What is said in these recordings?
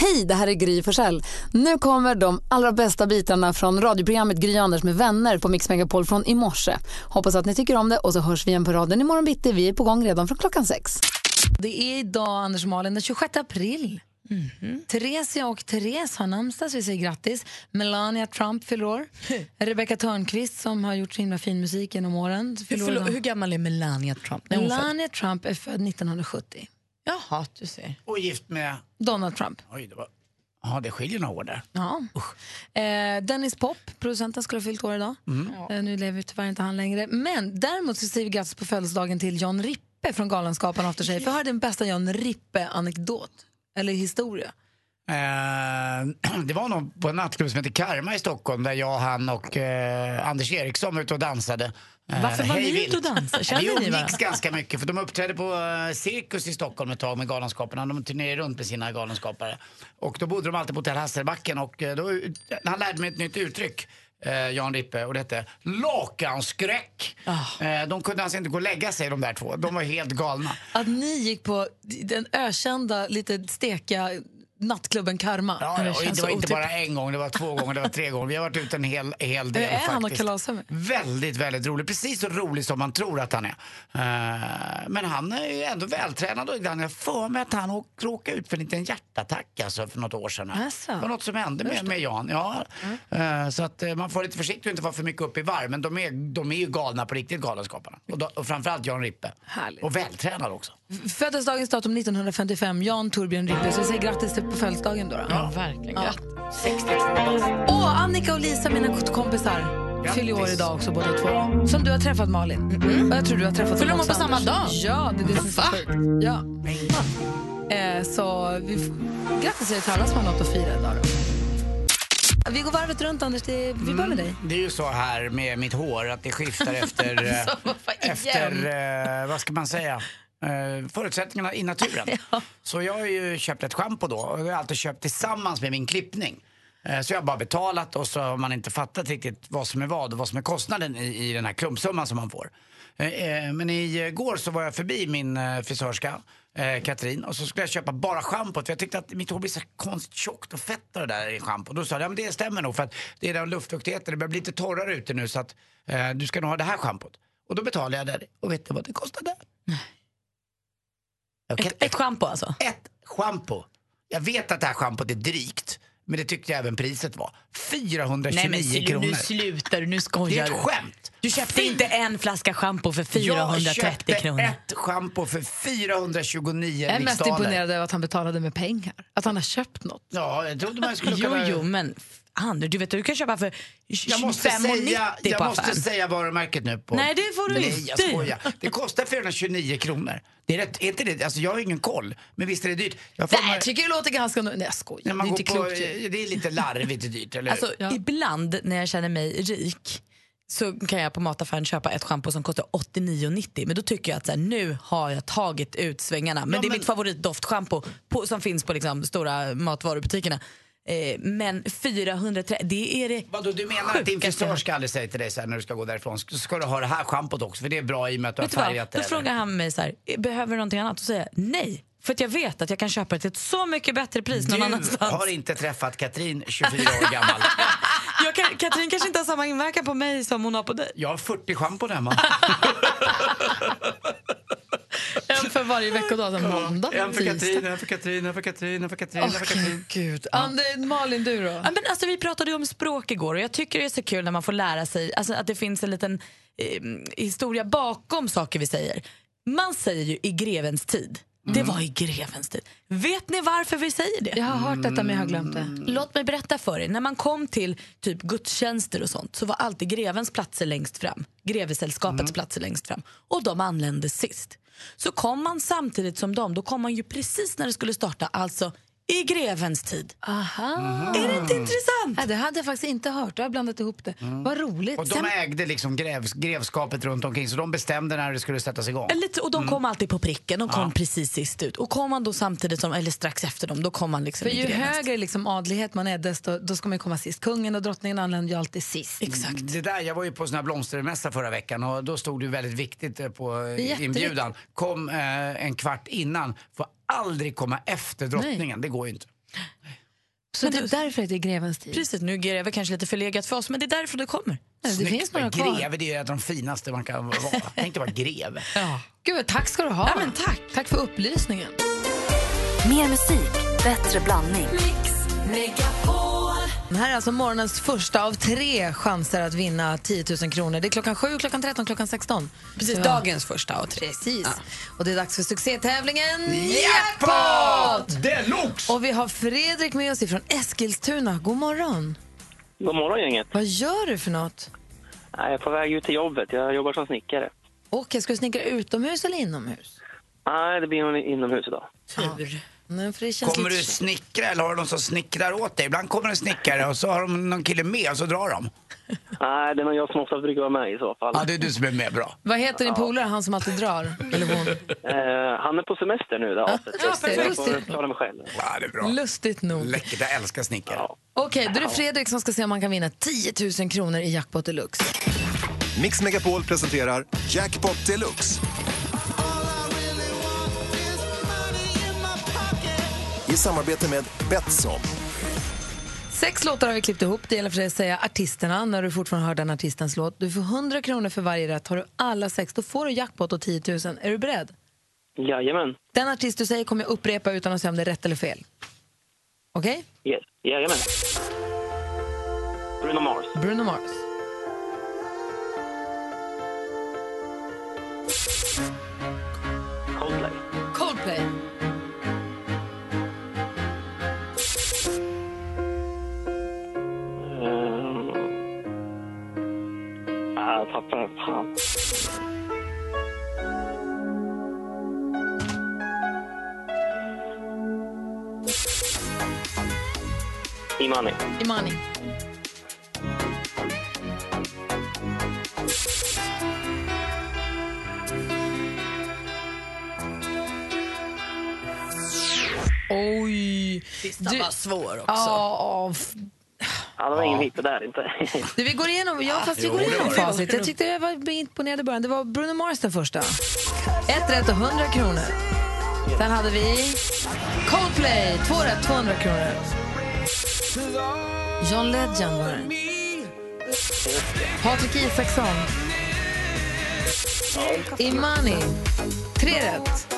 Hej, det här är Gry Forssell. Nu kommer de allra bästa bitarna från radioprogrammet Gry Anders med vänner på Mix Megapol från i morse. Hoppas att ni tycker om det och så hörs vi igen på raden imorgon bitti. Vi är på gång redan från klockan sex. Det är idag, Anders Malin, den 26 april. Mm. Theresia och Therese har namnsdag, så vi säger grattis. Melania Trump fyller år. Rebecca Törnqvist som har gjort så himla fin musik genom åren. Hur, hur gammal är Melania Trump? Melania Trump är född 1970. Jaha, du ser. Och gift med... Donald Trump. Oj, det var... Ja, det skiljer några år där. Ja. Eh, Dennis Pop, producenten, skulle ha fyllt år idag. Mm. Eh, nu lever tyvärr inte han längre. Men däremot så säger vi grattis på födelsedagen till John Rippe från Galenskaparna After Shave. Jag den bästa John Rippe-anekdot, eller historia. Eh, det var nog på en nattklubb som heter Karma i Stockholm där jag, han och eh, Anders Eriksson var ute och dansade. Eh, Varför var ni ute och dansade? Känner Vi umgicks ganska mycket för de uppträdde på Cirkus i Stockholm ett tag med Galenskaparna. De turnerade runt med sina Galenskapare. Och då bodde de alltid på Hotell Hasselbacken och då, han lärde mig ett nytt uttryck. Eh, Jan Rippe och det hette lakanskräck. Ah. Eh, de kunde alltså inte gå och lägga sig de där två. De var helt galna. Att ni gick på den ökända, lite stekiga nattklubben Karma. Ja, Det och det var inte bara en gång, det var två gånger, det var tre gånger. Vi har varit ute en hel, hel del Är han faktiskt. kalasa med? Väldigt, väldigt rolig. Precis så rolig som man tror att han är. Eh, men han är ju ändå vältränad och ibland. Jag för mig att han åk- råkade ut för en liten hjärtattack alltså, för något år sedan. Asså? Det var något som hände med, med Jan. Ja. Eh, så att eh, man får vara lite försiktig och inte vara för mycket upp i varv. Men de är, de är ju galna på riktigt, Galenskaparna. Och, då, och framförallt Jan Rippe. Härligt. Och vältränad också. Födelsedagens datum 1955, Jan Torbjörn Rippe. Så vi säger grattis till på födelsedagen då. då. Ja, verkligen. Ja. Grattis. 62 år. Och Annika och Lisa, mina kompisar, fyller år idag också båda två. Som du har träffat Malin. Och jag tror du har träffat Fyller de på samma dag? Ja, det är det som är så sjukt. Ja. Eh, så vi grattis till alla som har något att fira idag då. Vi går varvet runt Anders, det, vi börjar med dig. Det är ju så här med mitt hår att det skiftar efter, eh, Så, vad igen? efter eh, vad ska man säga, eh, förutsättningarna i naturen. Så jag har ju köpt ett schampo då och jag har alltid köpt tillsammans med min klippning. Eh, Så jag har bara betalat och så har man inte fattat riktigt vad som är vad och vad som är kostnaden i, i den här klumpsumman som man får. Eh, eh, Men igår så var jag förbi min eh, frisörska, eh, Katrin, och så skulle jag köpa bara schampot för jag tyckte att mitt hår blir så konstigt tjockt och fett det där i schampo. Då sa jag, ja men det stämmer nog för att det är den luftfuktigheten, det börjar bli lite torrare ute nu så att eh, du ska nog ha det här schampot. Och då betalade jag det och vet du vad det kostade? Jag kan- Ett, ett schampo alltså? ett schampo. Jag vet att det här schampot är drygt. Men det tyckte jag även priset var. 429 Nej men kronor. nu slutar du, nu det är skojar ett du. skämt. Du köpte inte en flaska schampo för Jag 430 köpte kronor. ett schampo för 429 Jag är mest riksdaler. imponerad över att han betalade med pengar. Att han har köpt något. Ja, jag trodde man skulle Jo, kunna... jo, men Anders, du vet du kan köpa för Jag måste, 25,90 säga, jag på måste affären. säga varumärket nu. På. Nej, det får du Nej, inte. jag skojar. Det kostar 429 kronor. Det är, rätt, är inte det? Alltså, jag har ingen koll, men visst är det dyrt. Jag Nej, jag tycker det låter ganska... Nej, jag skojar. när Det man är inte på, klokt. ju. det är lite larvigt dyrt, eller? Alltså, Ja. Ibland när jag känner mig rik så kan jag på mataffären köpa ett schampo som kostar 89,90 men då tycker jag att så här, nu har jag tagit ut svängarna. Men Ja, det är men- mitt favoritdoftschampo på- som finns på liksom, stora matvarubutikerna. Eh, men 430, det är det Vadå, du menar att din sjukaste jag frisör ska aldrig säga till dig så här, när du ska gå därifrån, ska, du ha det här schampot också? För det är bra i och med att du har du färgat det. Då frågar han mig så här, behöver du någonting annat? Då säger jag nej. För att jag vet att jag kan köpa det till ett så mycket bättre pris någon Du annanstans. har inte träffat Katrin, 24 år gammal. Jag kan, Katrin kanske inte har samma inverkan på mig som hon har på dig. Jag har 40 schampon hemma. En för varje veckodag, sen måndag, En för. Katrin, en för Katrin, en för Katrin, en för Katrin, en för Åh, Katrin. gud. Ande, Malin, du då? Ja, men alltså, vi pratade ju om språk igår och jag tycker det är så kul när man får lära sig alltså, att det finns en liten eh, historia bakom saker vi säger. Man säger ju i grevens tid. Det var i grevens tid. Vet ni varför vi säger det? Jag har hört detta men jag har glömt det. Låt mig berätta för er. När man kom till typ gudstjänster och sånt så var alltid grevens platser längst fram. Grevesällskapets platser längst fram. Och de anlände sist. Så kom man samtidigt som dem, då kom man ju precis när det skulle starta, alltså i grevens tid. Aha. Är det inte intressant? Nej, det hade jag faktiskt inte hört. Jag har blandat ihop det. Vad roligt. Mm. Och de Sen- ägde liksom grevs, grevskapet runt omkring så de bestämde när det skulle sättas igång. Lite, och de kom alltid på pricken, de kom precis sist ut. Och kom man då samtidigt som, eller strax efter dem, då kom man liksom För ju grevens högre liksom adlighet man är, desto, då ska man ju komma sist. Kungen och drottningen anländer ju alltid sist. Exakt. Det där, jag var ju på sån här blomstermässa förra veckan och då stod det ju väldigt viktigt eh, på eh, inbjudan. Kom eh, en kvart innan, får aldrig komma efter drottningen. Det går ju inte. Så det är därför det är grevens tid. Precis, nu är greve kanske lite förlegat för oss, men det är därför det kommer. Nej, det finns några Men kvar. greve, det är ju ett av de finaste man kan vara. Tänk dig vara greve. Gud, tack ska du ha. Ja, men tack. Tack för upplysningen. Mer musik, bättre blandning. Det här är alltså morgonens första av tre chanser att vinna 10 000 kronor. Det är klockan 7, klockan 13, klockan 16. Precis, Så- dagens första av tre. Precis. Och det är dags för succétävlingen Jackpot! Deluxe! Och vi har Fredrik med oss ifrån Eskilstuna. God morgon. God morgon gänget. Vad gör du för något? Jag är på väg ut till jobbet. Jag jobbar som snickare. Okej, ska du snickra utomhus eller inomhus? Nej, det blir nog inomhus idag. Tur. Nej, för det känns Kommer du snickra eller har du någon som snickrar åt dig? Ibland kommer en snickare och så har de någon kille med och så drar de. Nej, det är nog jag som ofta brukar vara med i så fall. Ja, det är du som är med. Bra. Vad heter din polare, han som alltid drar? Eller hon? Eh, han är på semester nu. Då, Ja, så det, jag får mig själv. Ja, det är bra. Lustigt nog. Läckert, jag älskar snickare. Ja. Okej, då är det Fredrik som ska se om han kan vinna 10 000 kronor i Jackpot Deluxe. Mix Megapol presenterar Jackpot Deluxe. I samarbete med Betsson. Sex låtar har vi klippt ihop. Det gäller för dig att säga artisterna när du fortfarande hör den artistens låt. Du får 100 kronor för varje rätt. Har du alla sex, då får du jackpot och 10 000. Är du beredd? Jajamän. Den artist du säger kommer jag upprepa utan att säga om det är rätt eller fel. Okej? Yes. Jajamän. Bruno Mars. Bruno Mars. Coldplay. Coldplay. Jag tappar. Fan. Imani. Imani. Oj! Sista Du- var svår också. Ja, Ja, det var ingen hit där inte. du, vi går igenom, ja, fast vi går igenom facit. Jag tyckte jag var imponerad i början. Det var Bruno Mars den första. Ett rätt och 100 kronor. Sen hade vi Coldplay, två rätt, 200 kronor. John Legend var det. Patrik Isaksson. Imani, tre rätt.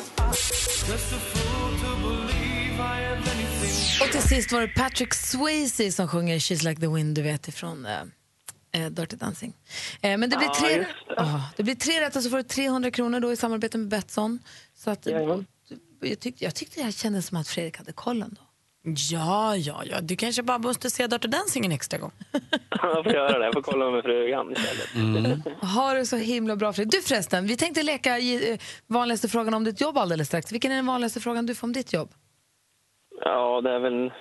Och till sist var det Patrick Swayze som sjunger She's like the wind, du vet ifrån eh, eh, Dirty Dancing. Eh, men det blir, Ja, tre, det. Ja, det blir tre rätt och så får du 300 kronor då i samarbete med Betsson. Så att, Jajamän. jag, tyckte, jag tyckte det kändes som att Fredrik hade koll ändå. Ja, ja, ja. Du kanske bara måste se Dirty Dancing en extra gång. jag får göra det. Jag får kolla med frugan istället. Har du så himla bra Fredrik. Du förresten, vi tänkte leka i, eh, vanligaste frågan om ditt jobb alldeles strax. Vilken är den vanligaste frågan du får om ditt jobb? Ja, det är väl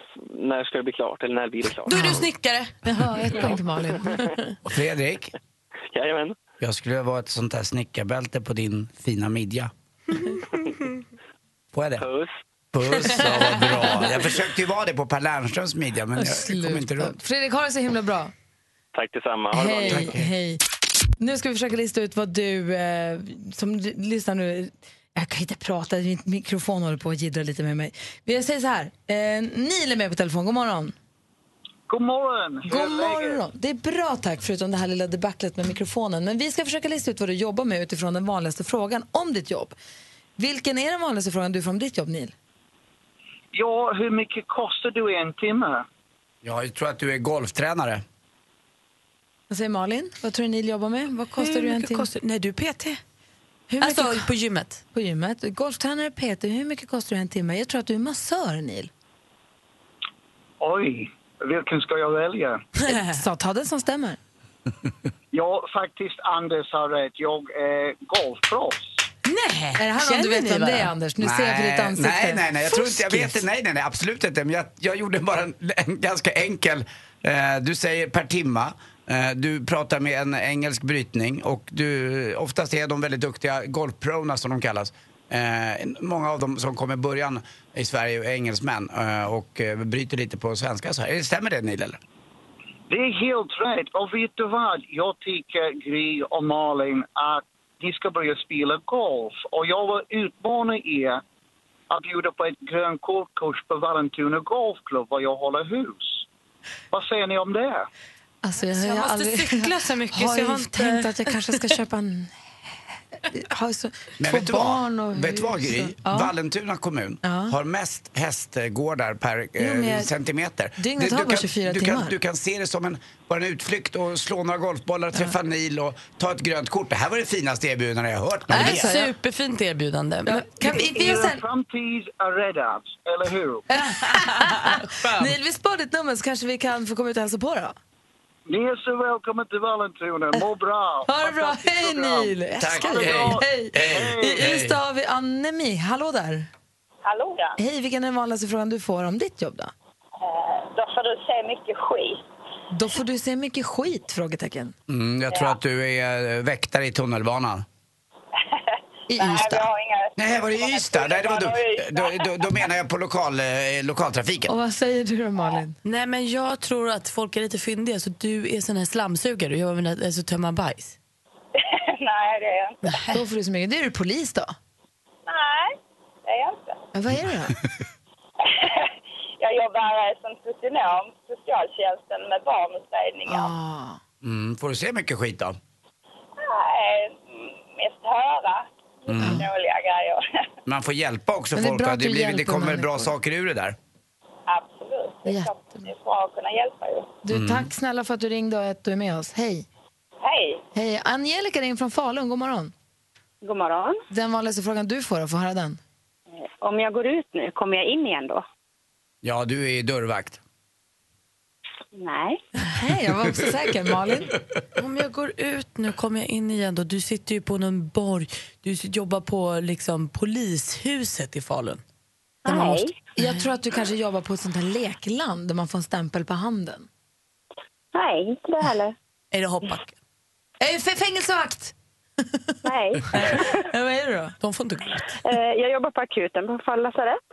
när ska det bli klart? Eller när blir det klart? Då är du snickare. Jaha, ett poäng till Malin. Och Fredrik, Jajamän. jag skulle vara ett sånt här snickarbälte på din fina midja. Får jag det? Puss. Puss, ja, vad bra. Jag försökte ju vara det på Per Lernströms midja men jag kom inte runt. Fredrik, ha det så himla bra. Tack detsamma. Ha det bra. Hej, hej. Nu ska vi försöka lista ut vad du, eh, som lyssnar nu, jag kan inte prata, min mikrofon håller på att jiddra lite med mig. Jag säger så här, eh, Neil är med på telefon, god morgon. God morgon! God morgon. Det är bra tack, förutom det här lilla debaclet med mikrofonen. Men vi ska försöka lista ut vad du jobbar med utifrån den vanligaste frågan om ditt jobb. Vilken är den vanligaste frågan du får om ditt jobb, Neil? Ja, hur mycket kostar du en timme? Jag tror att du är golftränare. Vad säger Malin? Vad tror du Neil jobbar med? Vad kostar Hur du en timme? kostar- Nej, du är PT. Hur mycket Alltså på gymmet. på gymmet? Golftränare Peter, hur mycket kostar du en timme? Jag tror att du är massör, Neil. Oj, vilken ska jag välja? Så ta den som stämmer. Ja, faktiskt Anders har rätt. Jag är golfproffs. Nej, Är det här någon du vet vem det är Anders? Nu ser jag på ditt ansikte. Nej, nej, nej, jag tror inte, jag vet Fuskis. inte, nej, nej, nej, absolut inte. Men jag, jag gjorde bara en, en ganska enkel, eh, du säger per timma, Eh, du pratar med en engelsk brytning och du, oftast är de väldigt duktiga golfprona som de kallas. Eh, många av dem som kom i början i Sverige är engelsmän eh, och eh, bryter lite på svenska så här. Eh, stämmer det Neil eller? Det är helt rätt. Och vet du vad? Jag tycker, Gry och Malin, att ni ska börja spela golf. Och jag vill utmana er att bjuda på ett grönkortkurs på Vallentuna Golfklubb var jag håller hus. Vad säger ni om det? Alltså, jag, jag måste aldrig, cykla så mycket har så jag har inte- tänkt att jag kanske ska köpa en... Har så, Men vet du vad? och Vet du vad Gry? Ja. Vallentuna kommun Ja. har mest hästgårdar per eh, centimeter. Dygnet har du bara kan- 24 du timmar. Kan, du kan se det som en, bara en utflykt och slå några golfbollar, träffa Neil och ta ett grönt kort. Det här var det finaste erbjudandet jag har hört. Det är superfint erbjudande. Men, Kan vi, vi, sen, är eller hur? Neil, vi spar ditt nummer så kanske vi kan få komma ut och hälsa på då. Ni är så välkomna till Vallentuna. Må bra. Ha det bra, hej. Neil! Tack. Hej. Hej. I. Ystad har vi Annemi, hallå där. Hallå där. Hej, vilken är den vanligaste frågan du får om ditt jobb då? Eh, Då får du se mycket skit. Då får du se mycket skit? Frågetecken. Mm, jag tror att du är eh, väktare i tunnelbanan. I Nej, vi Ystad. har inga... Nej, var det i Ystad? Nej, det var du. Då, då, då menar jag på lokal, eh, lokaltrafiken. Och vad säger du då Malin? Nej, men jag tror att folk är lite fyndiga. Så du är sån här slamsugare. Du jobbar med alltså, tömma bajs. Nej, det är jag inte. Då får du så mycket. Det är du polis då? Nej, det är jag inte. Men vad är det då? Jag jobbar eh, som socionom socialtjänsten med barnutredningar. Ah. Mm, får du se mycket skit då? Nej, mm, mest höra. Dåliga grejer. Man får hjälpa också Men det är folk. bra va? att Det, du blir, det hjälper kommer bra människor. saker ur det där. Absolut. Det är, klart, det är bra att kunna hjälpa ju. Du, Tack snälla för att du ringde och att du är med oss. Hej. Hej, Hej. Angelica ringer från Falun. God morgon. god morgon. Den vanligaste frågan du får, då, få höra den. Om jag går ut nu, kommer jag in igen då? Ja, du är dörrvakt. Nej. Hej, jag var också säker. Malin? Om jag går ut nu kommer jag in igen då. Du sitter ju på någon borg. Du jobbar på liksom polishuset i Falun. Där Nej. måste- Jag tror att du kanske jobbar på ett sånt här lekland där man får en stämpel på handen. Nej, inte det heller. Är det hoppbacken? Äh, för fängelsevakt! Nej. Vad är det då? De får inte gå ut. Eh, Jag jobbar på akuten på Fall lasarett.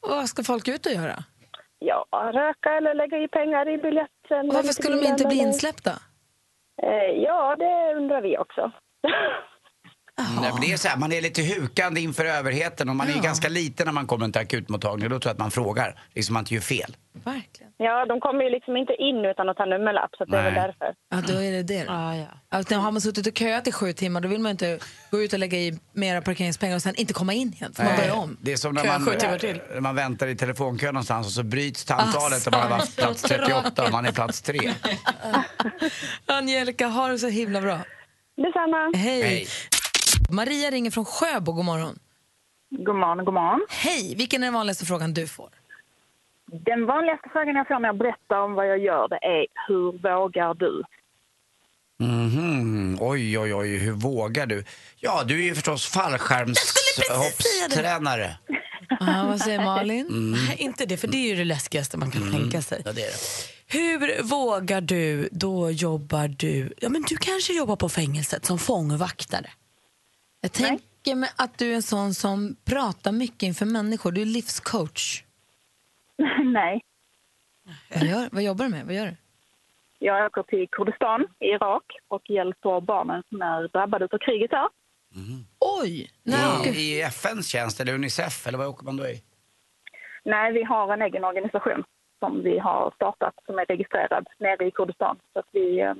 Och vad ska folk ut och göra? Ja, röka eller lägga i pengar i biljetten. Och varför skulle de inte bli insläppta? Eh, Ja, det undrar vi också. Nej, men det är så här, man är lite hukande inför överheten och man är Ja. ganska liten när man kommer till akutmottagningen. Då tror jag att man frågar, liksom man inte gör fel. Verkligen. Ja, de kommer ju liksom inte in utan att ta nummerlapp, så det är väl därför. Ja, då är det det. Ah, ja. Alltså, har man suttit och köat i sju timmar då vill man inte gå ut och lägga i mera parkeringspengar och sen inte komma in igen. Får man börja om. Det är som när man, sju timmar till. när man väntar i telefonkön någonstans och så bryts samtalet och man har varit plats Alltså, 38 och man är plats 3. Angelica, ha det så himla bra. Detsamma. Hej. Hej. Maria ringer från Sjöbo. God morgon. God morgon, god morgon. Hej. Vilken är den vanligaste frågan du får? Den vanligaste frågan jag får när jag berättar om vad jag gör det är hur vågar du? Mhm. Oj, oj, oj, hur vågar du? Ja, du är ju förstås fallskärmshoppstränare. Ah, vad säger Malin? Nej, inte det, för det är ju det läskigaste man kan tänka sig. Ja, det är det. Hur vågar du, då jobbar du... Ja, men du kanske jobbar på fängelset som fångvaktare. Jag tänker mig att du är en sån som pratar mycket inför människor. Du är livscoach. Nej. Vad, gör, vad jobbar du med? Vad gör du? Jag åker till Kurdistan i Irak och hjälper barnen som är drabbade av kriget där. Oj! Nej, I, I FNs tjänst eller Unicef eller vad åker man då i? Nej, vi har en egen organisation som vi har startat som är registrerad nere i Kurdistan. Så att vi eh,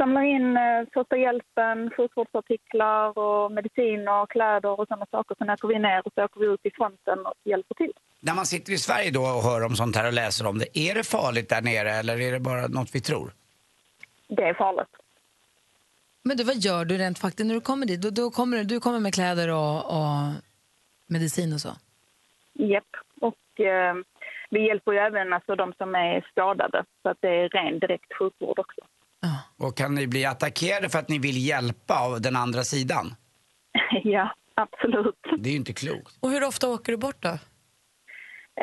samlar in eh, första hjälpen, sjukvårdsartiklar och mediciner, kläder och sådana saker. Sen åker vi ner och så åker vi ut i fronten och hjälper till. När man sitter i Sverige då och hör om sånt här och läser om det, är det farligt där nere eller är det bara något vi tror? Det är farligt. Men du, vad gör du rent faktiskt när du kommer dit? Då, då kommer, du- du kommer med kläder och, och medicin och så? Japp. Och eh, vi hjälper ju även alltså, de som är skadade. Så att det är ren direkt sjukvård också. Och kan ni bli attackerade för att ni vill hjälpa av den andra sidan? Ja, absolut. Det är ju inte klokt. Och hur ofta åker du bort då?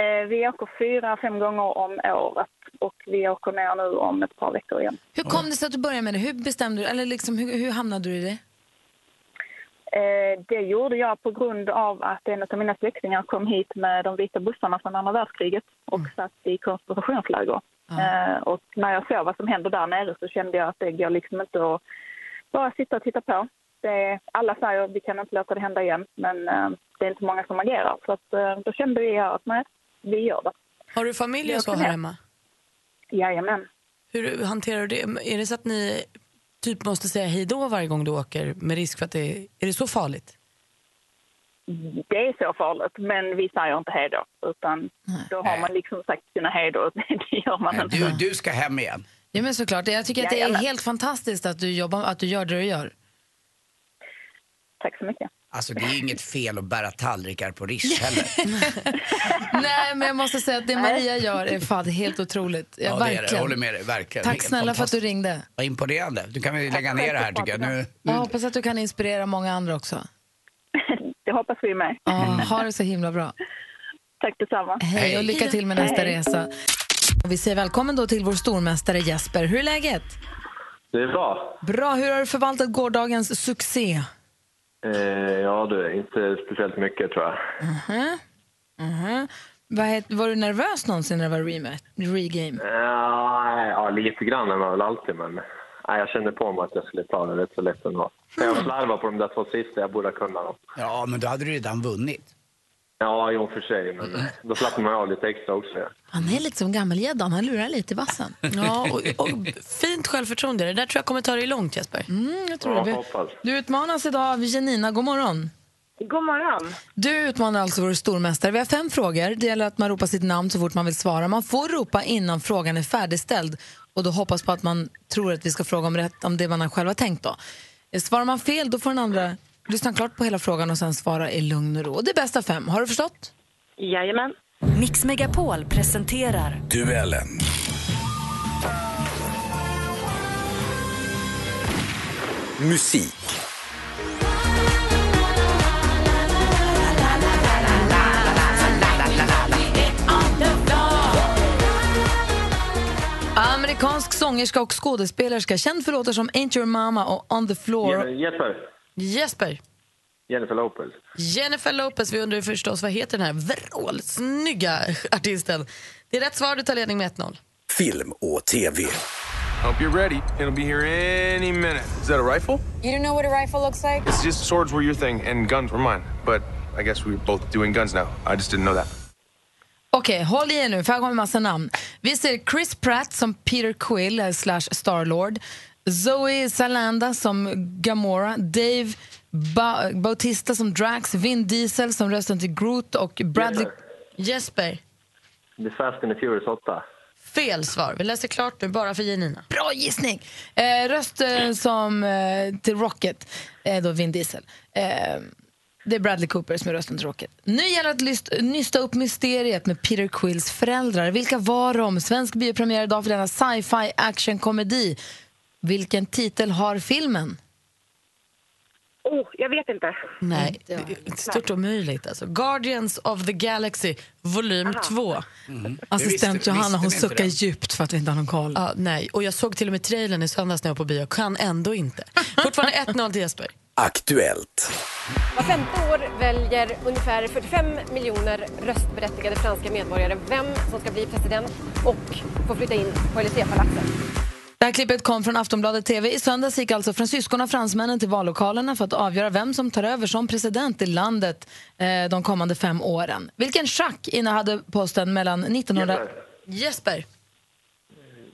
Eh, vi åker fyra, fem gånger om året och vi åker ner nu om ett par veckor igen. Hur kom det sig att du började med det? Hur bestämde du, eller liksom, hur, hur hamnade du i det? Eh, det gjorde jag på grund av att en av mina släktingar kom hit med de vita bussarna från andra världskriget och satt i koncentrationsläger. Eh, och när jag såg vad som händer där nere så kände jag att det går liksom inte att bara sitta och titta på. Det, alla säger att vi kan inte låta det hända igen, men eh, det är inte många som agerar. Så att, eh, då kände vi att nej, vi gör det. Har du familj och så här hemma? Jajamän. Hur hanterar du det? Är det så att ni typ måste säga hej då varje gång du åker med risk för att det är, är det så farligt? Det är så farligt, men vi säger inte hej då. Utan då har man liksom sagt sina hej då. Det gör man inte. Du, du ska hem igen. Ja, men såklart. Jag tycker att det är helt fantastiskt att du, jobbar, att du gör det du gör. Tack så mycket. Alltså det är inget fel att bära tallrikar på Rish heller. Nej, men jag måste säga att det Maria gör är fan helt otroligt. Ja, Ja, det är det. verkligen. Jag håller med dig. Verkligen. Tack snälla för att du ringde. Vad imponerande. Du kan väl lägga ner det här tycker jag. Nu, Jag hoppas att du kan inspirera många andra också. Det hoppas vi med. Ja, ha det så himla bra. Tack detsamma. Hej och lycka till med nästa Hej. resa. Och Vi säger välkommen då till vår stormästare Jesper. Hur är läget? Det är bra. Bra. Hur har du förvaltat gårdagens succé? Eh, ja, du, inte speciellt mycket tror jag. Mhm. Mhm. Vad het- Var du nervös någonsin när det var rematch, regame? Ja, ja, lite grann är man väl alltid, men nej, jag kände på mig att jag skulle ta det rätt så lätt ändå. Jag slarvade på de där två sista, jag borde ha kunnat dem. ja, men då hade du redan vunnit. Ja, jo för sig, men då slappnar man av lite extra också. Ja. Han är lite som gammelgäddan, han lurar lite i vassen. Ja, och, och fint självförtroende. Det där tror jag kommer ta dig långt Jesper. Mm, jag tror Ja, det. hoppas. Du utmanas idag av Janina. God morgon. God morgon. Du utmanar alltså vår stormästare. Vi har fem frågor. Det gäller att man ropar sitt namn så fort man vill svara. Man får ropa innan frågan är färdigställd och då hoppas på att man tror att vi ska fråga om, rätt, om det man har själva tänkt. Då. Svarar man fel då får den andra lyssna klart på hela frågan och sen svara i lugn och ro. Och Det är bästa fem. Har du förstått? Jajamän. Mix Megapol presenterar Duellen. Musik. Amerikansk sångerska och skådespelerska känd för låtar som Ain't your mama och On the floor. Je- Jesper. Jesper. Jennifer Lopez. Jennifer Lopez, vi undrar förstås vad heter den här vrålsnygga artisten. Det är rätt svar, du tar ledning med 1-0. Film och TV. Hope you're ready. It'll be here any minute. Is that a rifle? You don't know what a rifle looks like? It's just swords were your thing and guns were mine. But I guess we're both doing guns now. I just didn't know that. Okej, håll i er nu, för här kommer en massa namn. Vi ser Chris Pratt som Peter Quill eh, slash Starlord. Zoe Salanda som Gamora. Dave ba Bautista som Drax. Vin Diesel som rösten till Groot och Bradley... Jesper. The Fast and the Furious 8. Fel svar. Vi läser klart nu bara för Janina. Bra gissning! Eh, röst som eh, till Rocket, eh, då Vin Diesel. Eh, det är Bradley Cooper som är rösten till Rocket. Nu gäller det att lyst, nysta upp mysteriet med Peter Quills föräldrar. Vilka var de? Svensk biopremiär idag för denna sci-fi action-komedi. Vilken titel har filmen? Oh, jag vet inte. Nej, det är stort omöjligt. Alltså. Guardians of the Galaxy, volym 2. Assistent Johanna hon suckar djupt för att vi inte har någon koll. Ja, nej. Och jag såg till och med trailern i söndags när jag var på bio. Kan ändå inte. Fortfarande 1-0 till Jesper. Aktuellt. Var femte år väljer ungefär 45 miljoner röstberättigade franska medborgare vem som ska bli president och få flytta in på Élysée-palatset. Det här klippet kom från Aftonbladet TV. I söndags gick alltså fransyskorna och fransmännen till vallokalerna för att avgöra vem som tar över som president i landet eh, de kommande fem åren. Vilken schack innehade posten mellan 1900... Jesper.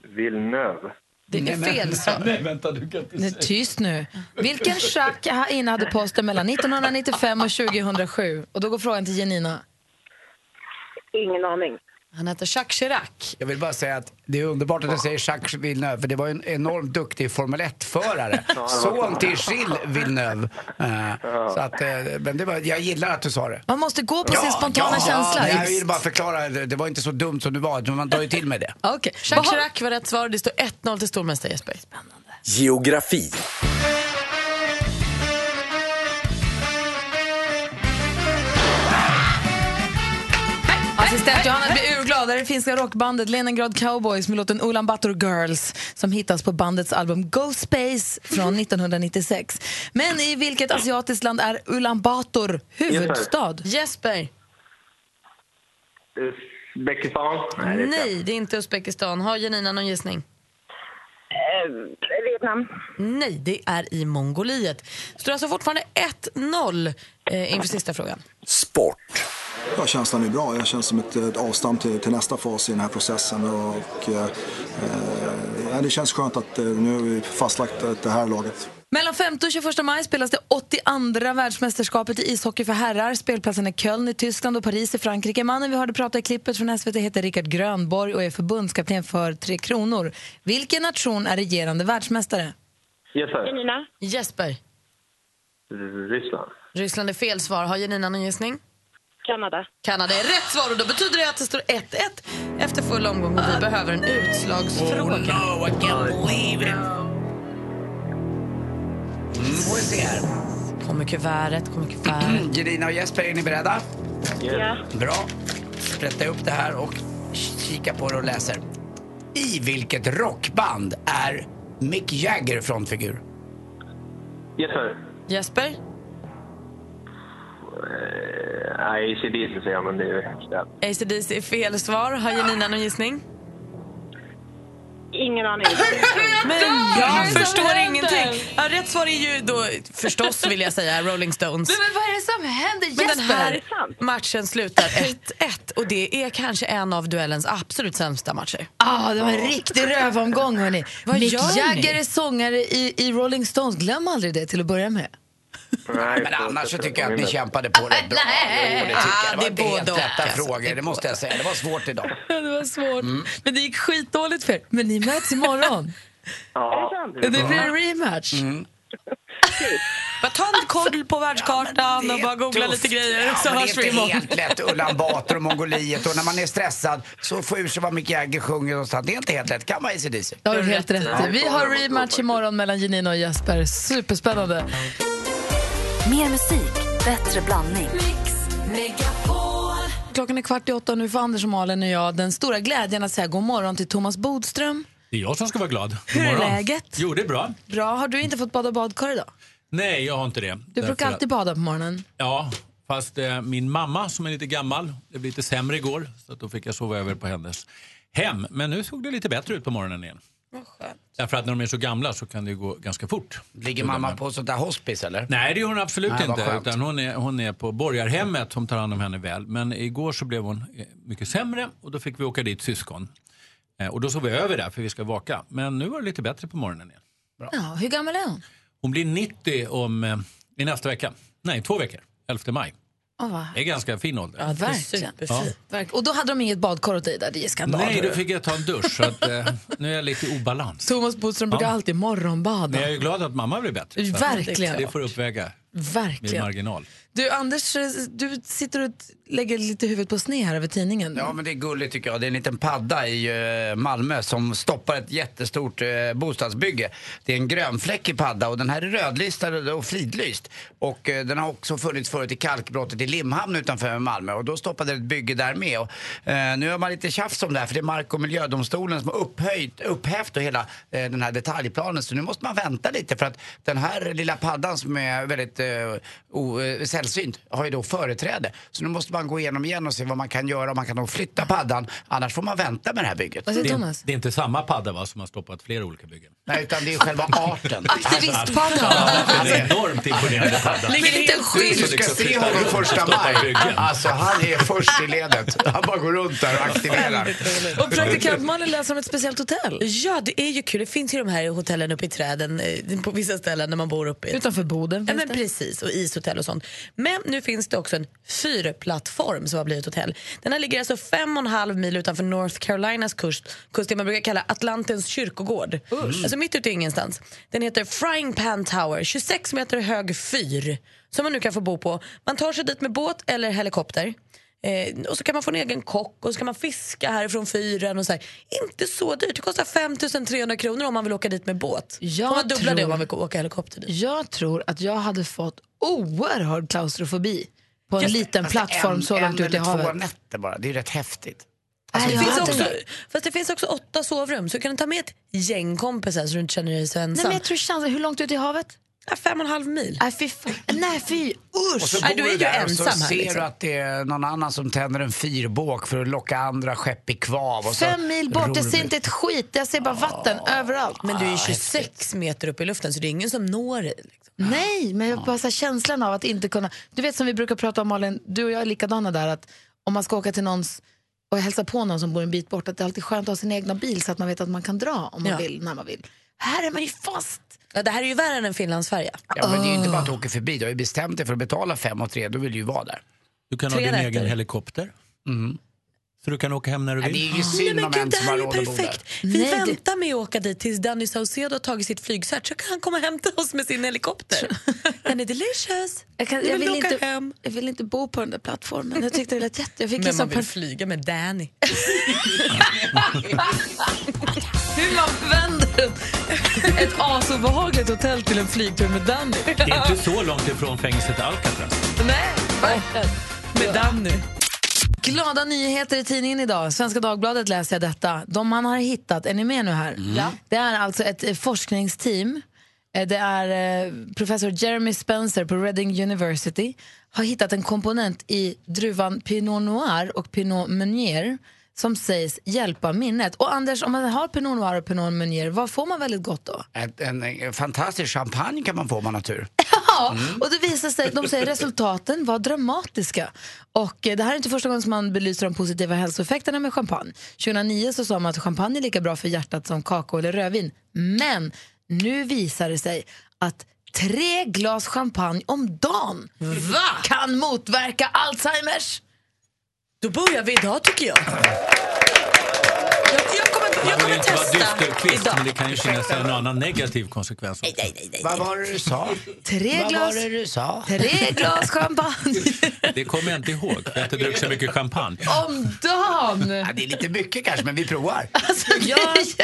Villeneuve. Det är fel svar. Nej, vänta, du kan inte Nej, tyst nu. Vilken schack ha- innehade posten mellan 1995 och 2007? Och då går frågan till Janina. Ingen aning. Han heter Jacques Chirac. Jag vill bara säga att det är underbart att du säger Jacques Villeneuve för det var en enormt duktig Formel 1-förare. Son till Gilles Villeneuve. Så att, eh, men det var, jag gillar att du sa det. Man måste gå på sin ja, spontana ja, känsla. Ja, jag vill bara förklara, det var inte så dumt som du var, man drar ju till med det. Okej, okay. Jacques Chirac var rätt svar det står 1-0 till stormästare Jesper. Spännande. Geografi. Assistent Johanna det är det finska rockbandet Leningrad Cowboys med låten Ulan Bator Girls som hittas på bandets album Go Space från 1996. Men i vilket asiatiskt land är Ulan Bator huvudstad? Jesper. Uzbekistan? Nej, det är fel. Nej, det är inte Uzbekistan. Har Janina någon gissning? Vietnam. Nej, det är i Mongoliet. Så det är alltså fortfarande 1-0 eh, inför sista frågan. Sport. Ja, känslan är bra. Jag känns som ett, ett avstamp till, till nästa fas i den här processen. Och, eh, eh, det känns skönt att eh, nu har vi fastlagt det här laget. Mellan 5 och 21 maj spelas det 82 världsmästerskapet i ishockey för herrar. Spelplatsen är Köln i Tyskland och Paris i Frankrike. Mannen vi hörde prata i klippet från SVT heter Rickard Grönborg och är förbundskapten för Tre Kronor. Vilken nation är regerande världsmästare? Jesper. Janina. Jesper. Ryssland. Ryssland är fel svar. Har Janina någon gissning? Kanada. Kanada är rätt svar och då betyder det att det står 1-1 efter full omgång och vi behöver en utslagsfråga. Oh no, I can't believe it. Mm, får vi se här. Kommer kuvertet, kommer kuvertet. Jelina och Jesper, är ni beredda? Ja. Bra. Sprätta upp det här och kika på det och läser. I vilket rockband är Mick Jagger frontfigur? Jesper. Jesper? Eh, Nej, ACDC säger jag, men det är fel. ACDC är fel svar. Har Janina någon gissning? Ingen aning. Men jag förstår ingenting. Ja, rätt svar är ju då, förstås vill jag säga, Rolling Stones. Men, men vad är det som händer Men den Jesper? här matchen slutar 1-1 och det är kanske en av duellens absolut sämsta matcher. Ja, det var en riktig rövomgång hörni. Vad Mick? Jagger är sångare i, i Rolling Stones, glöm aldrig det till att börja med. Men annars så tycker jag att ni kämpade på rätt bra. Nej. Jo, det tycker jag. Ah, det var både helt rätta alltså. frågor, det måste jag säga. Det var svårt idag. Ja, det var svårt. Men det gick skitdåligt för er. Men ni möts imorgon. Ja, det blir en rematch. Bara ta en koll på världskartan och bara googla lite grejer Ja, så hörs det är vi inte imorgon. helt lätt. Ulan Bator och Mongoliet och när man är stressad så får ur sig vad Mick Jagger sjunger någonstans. Det är inte helt lätt. kan vara AC/DC. Det har du helt rätt i. Vi har rematch imorgon mellan Janina och Jesper. Superspännande. Mer musik, bättre blandning. Klockan är kvart i åtta och nu får Anders och Malin och jag den stora glädjen att säga god morgon till Thomas Bodström. Det är jag som ska vara glad. God Hur är läget? Jo, det är bra. Bra, har du inte fått bada badkar idag? Nej, jag har inte det. Du Därför brukar att- alltid bada på morgonen. Ja, fast eh, min mamma som är lite gammal, det blev lite sämre igår så att då fick jag sova över på hennes hem. Men nu såg det lite bättre ut på morgonen igen. Därför att när de är så gamla så kan det gå ganska fort. Ligger mamma på sånt där hospice eller? Nej, det gör hon absolut Nej, inte. Utan hon, är, hon är på borgarhemmet som tar hand om henne väl. Men igår så blev hon eh, mycket sämre och då fick vi åka dit syskon. Eh, och då sov vi över där för vi ska vaka. Men nu var det lite bättre på morgonen igen. Ja, hur gammal är hon? Hon blir 90 om, eh, i nästa vecka. Nej, två veckor. 11 maj. Oh? Det är ganska fin ålder. Ja, verkligen. Ja. Och då hade de inget badkar åt dig där, det är skandal. Nej, då fick jag ta en dusch. Så att, eh, nu är jag lite i obalans. Thomas Bodström brukar Ja. alltid morgonbada. Men jag är ju glad att mamma blir bättre. Verkligen. Det får uppväga med Verkligen. marginal. Du, Anders, du sitter och lägger lite huvudet på sned här över tidningen. Ja men det är gulligt tycker jag. Det är en liten padda i eh, Malmö som stoppar ett jättestort eh, bostadsbygge. Det är en grönfläckig padda och den här är rödlistad och fridlyst. Och eh, den har också funnits förut i kalkbrottet i Limhamn utanför Malmö och då stoppade det ett bygge där med. Och, eh, nu har man lite tjafs om det här för det är Mark och miljödomstolen som har upphöjt, upphävt och hela eh, den här detaljplanen så nu måste man vänta lite för att den här lilla paddan som är väldigt eh, o, eh, sällsynt har ju då företräde. Så nu måste man gå igenom igen och se vad man kan göra om man kan nog flytta paddan. Annars får man vänta med det här bygget. Det är, det är inte samma padda va, som har stoppat flera olika byggen? Nej, utan det är själva arten. Aktivistpaddan. Ja, en enormt imponerande padda. Ligger en liten skylt. Du ska se honom första maj. Alltså han är först i ledet. Han bara går runt där och aktiverar. Och praktikant Malin läser om ett speciellt hotell. Ja, det är ju kul. Det finns ju de här hotellen uppe i träden eh, på vissa ställen när man bor uppe. i- Utanför Boden Ja, finns men det. precis, och ishotell och sånt. Men nu finns det också en fyrplattform som har blivit hotell. Den här ligger alltså fem och en halv mil utanför North Carolinas kust, kust det man brukar kalla Atlantens kyrkogård. Alltså mitt ute i ingenstans. Den heter Frying Pan Tower, 26 meter hög fyr som man nu kan få bo på. Man tar sig dit med båt eller helikopter. Eh, och så kan man få en egen kock och så kan man fiska härifrån fyren. Och så här. Inte så dyrt, det kostar 5 300 kronor om man vill åka dit med båt. Jag man dubbla tror- det om man vill åka helikopter dit. Jag tror att jag hade fått oerhörd klaustrofobi på en Just liten fast plattform en, så långt ut i eller två havet. nätter bara, det är rätt häftigt. Alltså, det finns också, det. fast det finns också åtta sovrum, så du kan ta med ett gäng kompisar så du inte känner dig så ensam. Nej, men jag tror chansen, hur långt ut i havet? Ja, fem och en halv mil. Nej, fy fan. Nej, fy. Och så Usch. bor Nej, du är du ju där och så ensam här, ser liksom. du att det är någon annan som tänder en fyrbåk för att locka andra skepp i kvav. Och så Fem mil bort, jag ser inte ett skit. Jag ser bara vatten överallt. Men du är ju 26 meter upp i luften så det är ingen som når dig. Liksom. Nej, men jag har bara så här känslan av att inte kunna... Du vet som vi brukar prata om Malin, du och jag är likadana där att om man ska åka till någons och hälsa på någon som bor en bit bort, att det är alltid skönt att ha sin egna bil så att man vet att man kan dra om man Ja. vill, när man vill. Här är man ju fast. Ja, det här är ju värre än en Finlandsfärja. Ja, men det är ju inte bara att du åker förbi. Du har ju bestämt dig för att betala fem och tre, då vill du ju vara där. Du kan ha Tre din nätter. egen helikopter. Så du kan åka hem när du Nej, vill. det är ju Nej, synd men om gud, en det som här har är ju råd att bo där. perfekt. Vi Nej, det- väntar med att åka dit tills Danny Saucedo har tagit sitt flygcert så kan han komma och hämta oss med sin helikopter. Den är delicious. Jag, kan, Vi jag, vill vill inte, hem. jag vill inte bo på den där plattformen. Jag tyckte det lät jätte... Jag fick Men man vill flyga med Danny. hur man vänder ett asobehagligt hotell till en flygtur med Danny. Det är inte så långt ifrån fängelset Alcatraz. Nej, verkligen. Med Danny. Glada nyheter i tidningen idag. Svenska Dagbladet läser jag detta. De man har hittat, är ni med nu här? Ja. Det är alltså ett forskningsteam. Eh, Det är eh, professor Jeremy Spencer på Reading University har hittat en komponent i druvan Pinot Noir och Pinot Meunier som sägs hjälpa minnet. Och Anders, om man har Pinot Noir och Pinot Meunier, vad får man väldigt gott då? En, en fantastisk champagne kan man få om man har tur. Ja, och det visar sig, de säger resultaten var dramatiska. Och eh, det här är inte första gången som man belyser de positiva hälsoeffekterna med champagne. 2009 så sa man att champagne är lika bra för hjärtat som kakao eller rödvin. Men nu visar det sig att tre glas champagne om dagen kan motverka Alzheimers. Då börjar vi idag tycker jag jag kommer, inte vara testa dysterkvist, idag. men det kan ju finnas en annan negativ konsekvens också. Vad var det du sa? Tre Vad glas, var det du sa? tre glas champagne Det kommer jag inte ihåg, för jag har inte druckit så mycket champagne. om dagen. Ja, det är lite mycket kanske, men vi provar. Jag,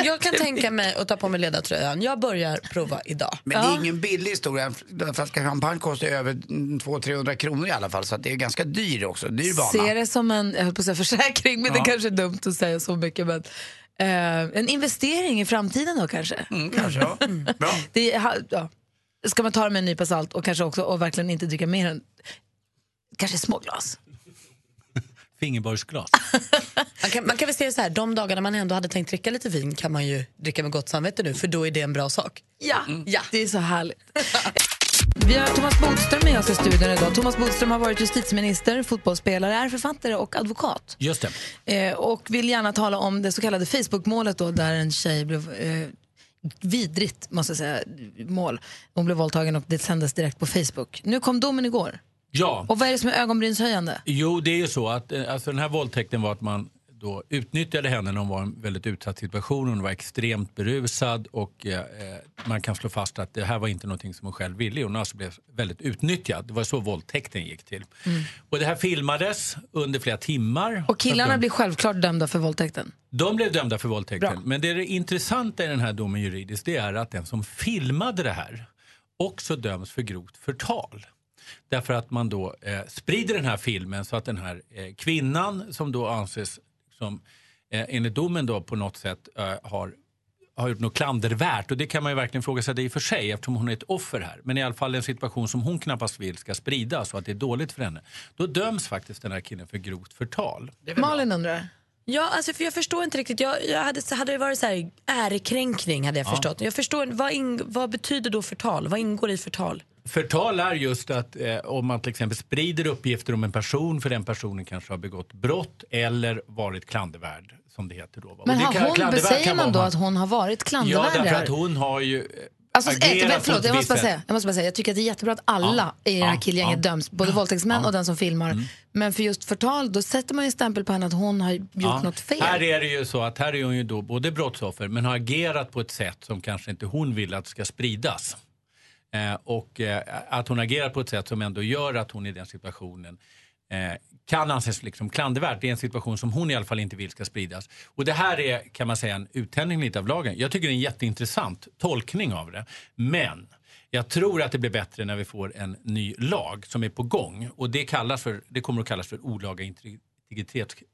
jag kan tänka mig att ta på mig ledartröjan. Jag börjar prova idag. Men det är ingen billig historia. En flaska champagne kostar ju över 200-300 kronor i alla fall. Så att det är ganska dyr också. Dyr vana. Se det som en jag höll på att säga försäkring, men det kanske är dumt att säga så mycket. Men, eh, en investering i framtiden då kanske? Mm, kanske, ja. Bra. Det, är- ha- ja. Ska man ta det med en nypa salt och kanske också och verkligen inte dricka mer än kanske små glas. Fingerborgsglas. Man kan, man kan väl se det så här, de dagarna man ändå hade tänkt dricka lite vin kan man ju dricka med gott samvete nu, för då är det en bra sak. Ja, Mm. ja. det är så härligt. Vi har Thomas Bodström med oss i studion idag. Thomas Bodström har varit justitieminister, fotbollsspelare, är författare och advokat. Just det. Eh, och vill gärna tala om det så kallade Facebook-målet då, där en tjej blev eh, vidrigt, måste jag säga, mål. Hon blev våldtagen och det sändes direkt på Facebook. Nu kom domen igår. Ja. Och vad är det som är ögonbrynshöjande? Jo, det är ju så att eh, alltså, den här våldtäkten var att man då utnyttjade henne när hon var i en väldigt utsatt situation. Hon var extremt berusad och eh, eh, man kan slå fast att det här var inte någonting som hon själv ville. Hon alltså blev väldigt utnyttjad. Det var så våldtäkten gick till. Och det här filmades under flera timmar. Och killarna de- blir självklart dömda för våldtäkten. De blev dömda för våldtäkten. Bra. Men det, är det intressanta i den här domen juridiskt det är att den som filmade det här också döms för grovt förtal. Därför att man då eh, sprider den här filmen så att den här eh, kvinnan som då anses som eh, enligt domen då på något sätt eh, har har gjort något klandervärt och det kan man ju verkligen fråga sig det i och för sig eftersom hon är ett offer här. Men i alla fall en situation som hon knappast vill ska spridas så att det är dåligt för henne. Då döms faktiskt den här killen för grovt förtal. Malin undrar. Ja, alltså, för jag förstår inte riktigt. Jag, jag hade, hade det varit så här, ärekränkning hade jag Ja. förstått. Jag förstår, vad, in, vad betyder då förtal? Vad ingår i förtal? Förtal är just att eh, om man till exempel sprider uppgifter om en person för den personen kanske har begått brott eller varit klandervärd som det heter då. Men har kan- hon, säger man då att hon har varit Ja, klandervärd det därför att hon har ju eh, Alltså, ett, agerat men, förlåt, ett jag, måste bara säga, jag måste bara säga, jag tycker att det är jättebra att alla i det här Ja, killgänget ja. döms, både våldtäktsmän Ja. Mm. och den som filmar. Men för just förtal, då sätter man ju stämpel på henne att hon har gjort Ja. något fel. Här är det ju så att här är hon ju då både brottsoffer men har agerat på ett sätt som kanske inte hon vill att ska spridas. Eh, och eh, att hon agerar på ett sätt som ändå gör att hon i den situationen eh, kan anses liksom klandervärt. Det är en situation som hon i alla fall inte vill ska spridas. Och det här är kan man säga en uttändning lite av lagen. Jag tycker det är en jätteintressant tolkning av det. Men Jag tror att det blir bättre när vi får en ny lag som är på gång. Och det, kallas för, det kommer att kallas för olaga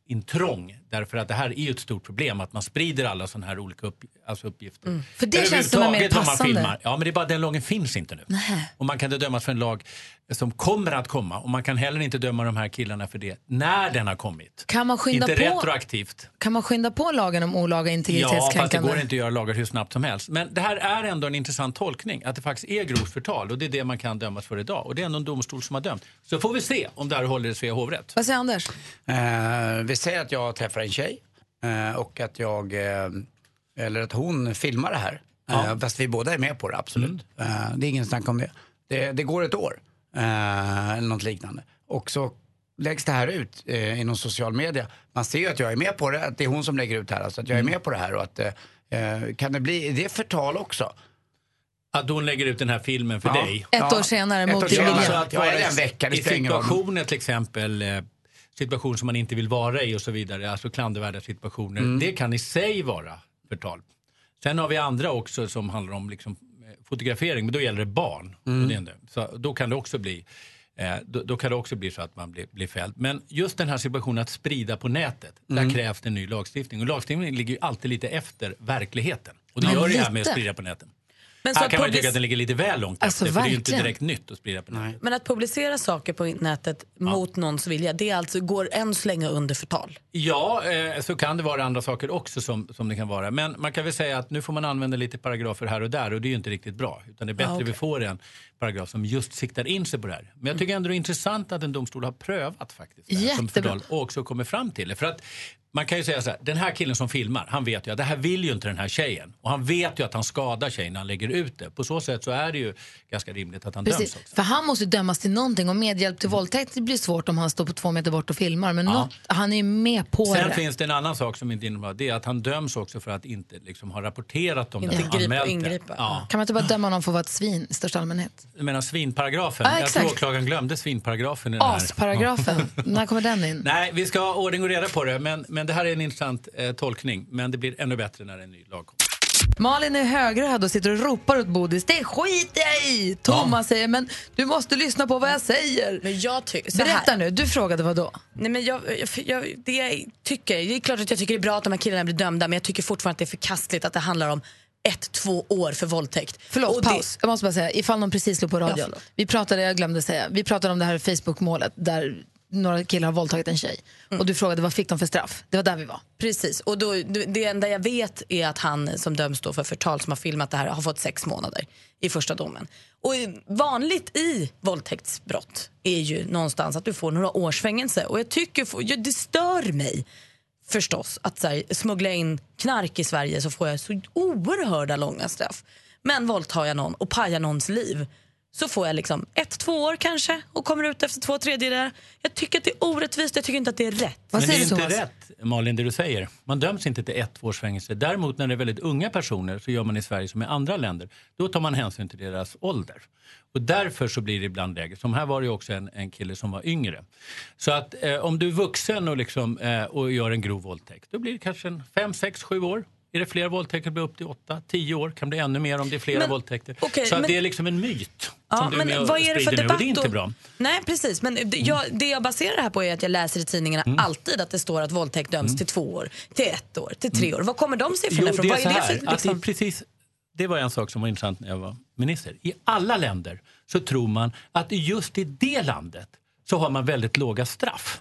integritetsintrång. Därför att det här är ju ett stort problem att man sprider alla sådana här olika upp, alltså uppgifter. Mm. För det känns som en mer passande. filmar. Ja men det är bara den lagen finns inte nu. Och man kan inte dömas för en lag som kommer att komma. Och man kan heller inte döma de här killarna för det när den har kommit. Kan man skynda inte på- retroaktivt. Kan man skynda på lagen om olaga Ja, fast det integritetskränkande? går inte att göra lagar hur snabbt som helst. Men det här är ändå en intressant tolkning, att det faktiskt är grovt förtal och det är det man kan dömas för idag. Och det är ändå en domstol som har dömt. Så får vi se om det här håller i Svea hovrätt. Vad säger Anders? Eh, säger att jag träffar en tjej eh, och att jag, eh, eller att hon filmar det här. Eh, fast vi båda är med på det, absolut. Eh, det är ingen snack om det. Det, det går ett år, eller något liknande. Och så läggs det här ut eh, inom social media. Man ser ju att jag är med på det, att det är hon som lägger ut det här. Alltså att jag är med på det här och att eh, kan det bli, är det förtal också? Att hon lägger ut den här filmen för Ja. dig. Ett år senare Ett mot år din vilja. Så att vara en vecka, det I situationer till exempel, eh, situation som man inte vill vara i och så vidare, alltså klandervärda situationer. Mm. Det kan i sig vara förtal. Sen har vi andra också som handlar om liksom, eh, fotografering, men då gäller det barn. Mm. Så då kan det också bli eh, då, då kan det också bli så att man blir, blir fälld. Men just den här situationen att sprida på nätet, Mm. där krävs det en ny lagstiftning. Och lagstiftningen ligger ju alltid lite efter verkligheten. Och det gör det här med att sprida på nätet. Men så här kan man ju tycka att den ligger lite väl långt Alltså, efter, för det är ju inte verkligen. direkt nytt att sprida på nätet. Men att publicera saker på nätet mot någons vilja, det är alltså, går än så länge under förtal. Ja, eh, så kan det vara andra saker också som, som det kan vara. Men man kan väl säga att nu får man använda lite paragrafer här och där och det är ju inte riktigt bra. Utan det är bättre Ja, okej. vi får en paragraf som just siktar in sig på det här. Men jag tycker ändå det är intressant att en domstol har prövat faktiskt det här som Jättebra. förtal och också kommer fram till det. För att man kan ju säga så här, den här killen som filmar, han vet ju att det här vill ju inte den här tjejen. Och han vet ju att han skadar tjejen när han lägger ut det. På så sätt så är det ju ganska rimligt att han döms Precis, också. för han måste dömas till någonting och medhjälp till våldtäkt det blir svårt om han står på två meter bort och filmar. Men något, han är med på Sen det. finns det en annan sak som inte innebär det är att han döms också för att inte liksom, ha rapporterat om Inte det. gripa- det. ingripa. Ja. Kan man inte bara döma någon för att vara ett svin i största allmänhet? Jag menar svinparagrafen. Ja, jag exakt. tror åklagaren glömde svinparagrafen i den här. Asparagrafen, när kommer den in? Nej, vi ska ha ordning och reda på det. Men, men det här är en intressant eh, tolkning. Men det blir ännu bättre när en ny lag kommer. Malin är högröd och sitter och ropar åt Bodis. Det skiter jag i! Thomas säger, men du måste lyssna på vad jag säger. Men jag tycker. Berätta nu, du frågade vad då? Nej, men jag, jag, jag, det jag tycker, det är klart att jag tycker det är bra att de här killarna blir dömda men jag tycker fortfarande att det är förkastligt att det handlar om ett, två år för våldtäkt. Förlåt, Och det- paus. Jag måste bara säga, ifall någon precis slog på Ja, radion. förlåt. vi pratade, jag glömde säga, vi pratade om det här Facebook-målet där några killar har våldtagit en tjej. Mm. Och du frågade vad fick de för straff? Det var där vi var. Precis, och då, det enda jag vet är att han som döms för förtal som har filmat det här har fått sex månader i första domen. Och vanligt i våldtäktsbrott är ju någonstans att du får några års fängelse. Och jag tycker, det stör mig förstås att så här, smuggla in knark i Sverige så får jag så oerhörda långa straff. Men våldtar jag någon och pajar någons liv så får jag liksom ett, två år kanske och kommer ut efter två tredjedelar. Jag tycker att det är orättvist, jag tycker inte att det är rätt. Men det är inte rätt, Malin, det du säger. Man döms inte till ett två års fängelse. Däremot när det är väldigt unga personer så gör man i Sverige som i andra länder. Då tar man hänsyn till deras ålder. Och därför så blir det ibland lägre. Som här var det ju också en, en kille som var yngre. Så att eh, om du är vuxen och, liksom, eh, och gör en grov våldtäkt, då blir det kanske en fem, sex, sju år. Är det fler våldtäkter blir det upp till åtta, tio år. Kan bli ännu mer om det är flera Men, våldtäkter. okej, så men- det är liksom en myt Ja, som du är men med och vad är det för nu. debatt Och det är inte bra. Nej precis, men det jag, det jag baserar det här på är att jag läser i tidningarna Mm. alltid att det står att våldtäkt döms till två år, till ett år, till tre år. Var kommer de siffrorna ifrån? det är Vad är det att det, är liksom? precis, det var en sak som var intressant när jag var minister. I alla länder så tror man att just i det landet så har man väldigt låga straff.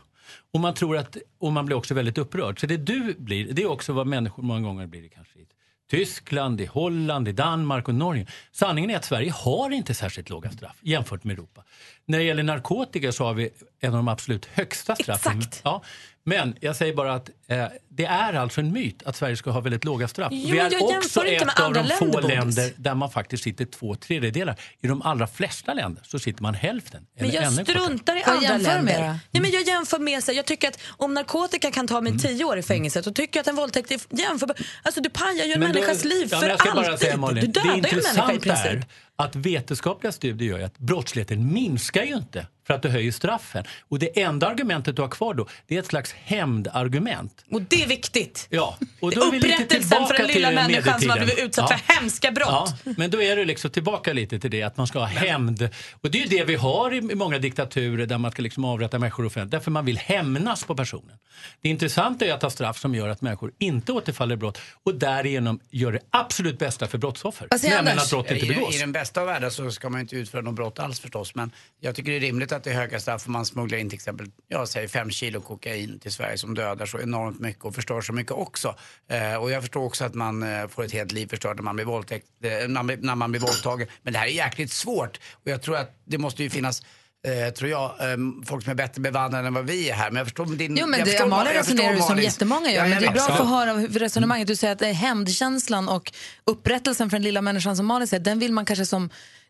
Och man, tror att, och man blir också väldigt upprörd. Så det du blir, det är också vad människor många gånger blir kanske i Tyskland, i Holland, i Danmark och Norge. Sanningen är att Sverige har inte särskilt låga straff jämfört med Europa. När det gäller narkotika så har vi en av de absolut högsta straffen. Exakt. Ja, men jag säger bara att eh, det är alltså en myt att Sverige ska ha väldigt låga straff. Jo, vi men är jag också ett av andra de länder, få Bodis. länder där man faktiskt sitter två tredjedelar. I de allra flesta länder så sitter man hälften. Men jag struntar i andra länder. då? Nej, men jag jämför med sig. Jag tycker att om narkotika kan ta mig Mm. tio år i fängelse då tycker jag att en våldtäkt är jämförbar. Alltså du pajar ju en Men då- människas liv ja, för jag ska alltid. bara säga, Malin, du dödar det ju en människa i princip. är att vetenskapliga studier gör ju att brottsligheten minskar ju inte för att du höjer straffen. Och det enda argumentet du har kvar då, det är ett slags hämndargument. Och det är viktigt. Ja, och då är vi lite Upprättelsen tillbaka för den lilla till människan som har medeltiden. blivit utsatt Ja. för hemska brott. Ja, men då är det liksom tillbaka lite till det att man ska ha hämnd. Och det är ju det vi har i i många diktaturer där man ska liksom avrätta människor offentligt. Därför man vill hämnas på personen. Det intressanta är att ha straff som gör att människor inte återfaller i brott och därigenom gör det absolut bästa för brottsoffer. Nämligen Anders? att brott inte I, begås. I den bästa av världar så ska man inte utföra något brott alls förstås. Men jag tycker det är rimligt att det är höga straff om man smugglar in till exempel, jag säger fem kilo kokain till Sverige som dödar så enormt mycket och förstör så mycket också. Eh, och jag förstår också att man eh, får ett helt liv förstört när man blir våldtäkt, eh, när, när man blir våldtagen. Men det här är jäkligt svårt och jag tror att det måste ju finnas Eh, tror jag, eh, folk som är bättre bevandrade än vad vi är här. Men jag förstår din... Jo, men jag det, förstår, resonerar ju som jättemånga gör. Ja, men det är bra att få höra resonemanget. Du säger att det är hämndkänslan och upprättelsen för den lilla människan som Malin säger, den vill man kanske som...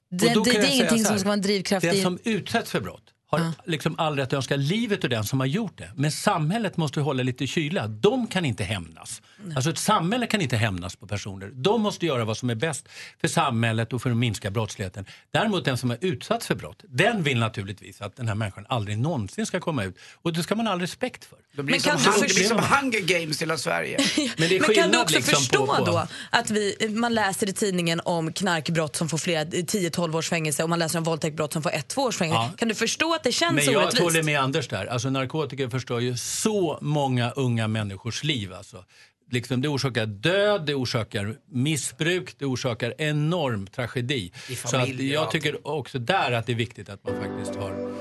Det, det, det är ingenting som ska vara en drivkraft Den i... som utsätts för brott har liksom all rätt att önska livet ur den som har gjort det. Men samhället måste hålla lite kyla. De kan inte hämnas. Alltså ett samhälle kan inte hämnas på personer. De måste göra vad som är bäst för samhället och för att minska brottsligheten. Däremot den som har utsatts för brott, den vill naturligtvis att den här människan aldrig någonsin ska komma ut. Och det ska man ha all respekt för. Det blir, Men som, kan du hung- det blir som Hunger Games i hela Sverige. Men det är Men kan du också liksom förstå på- på- då att vi, man läser i tidningen om knarkbrott som får flera 10-12 års fängelse och man läser om våldtäktbrott som får 1-2 års fängelse. Ja. Kan du förstå att det känns Men jag orättvist? håller med Anders där. Alltså, narkotika förstör ju så många unga människors liv. Alltså. Liksom, det orsakar död, det orsakar missbruk, det orsakar enorm tragedi. I Så att jag tycker också där att det är viktigt att man faktiskt har,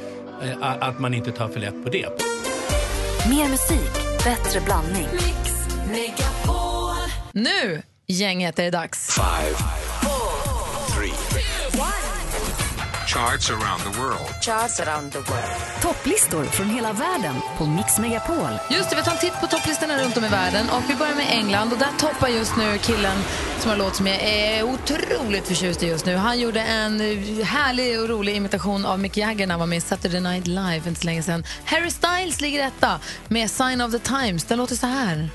eh, att man inte tar för lätt på det. Mer musik, bättre blandning. Nu, gänget, är det dags. Five, Charts around the world. Charts around the world. Topplistor från hela världen på Mix Megapol. Just det, vi tar en titt på topplistorna runt om i världen och vi börjar med England och där toppar just nu killen som har låt som jag är otroligt förtjust i just nu. Han gjorde en härlig och rolig imitation av Mick Jagger när han var med i Saturday Night Live för inte så länge sedan. Harry Styles ligger etta med Sign of the Times. Den låter så här.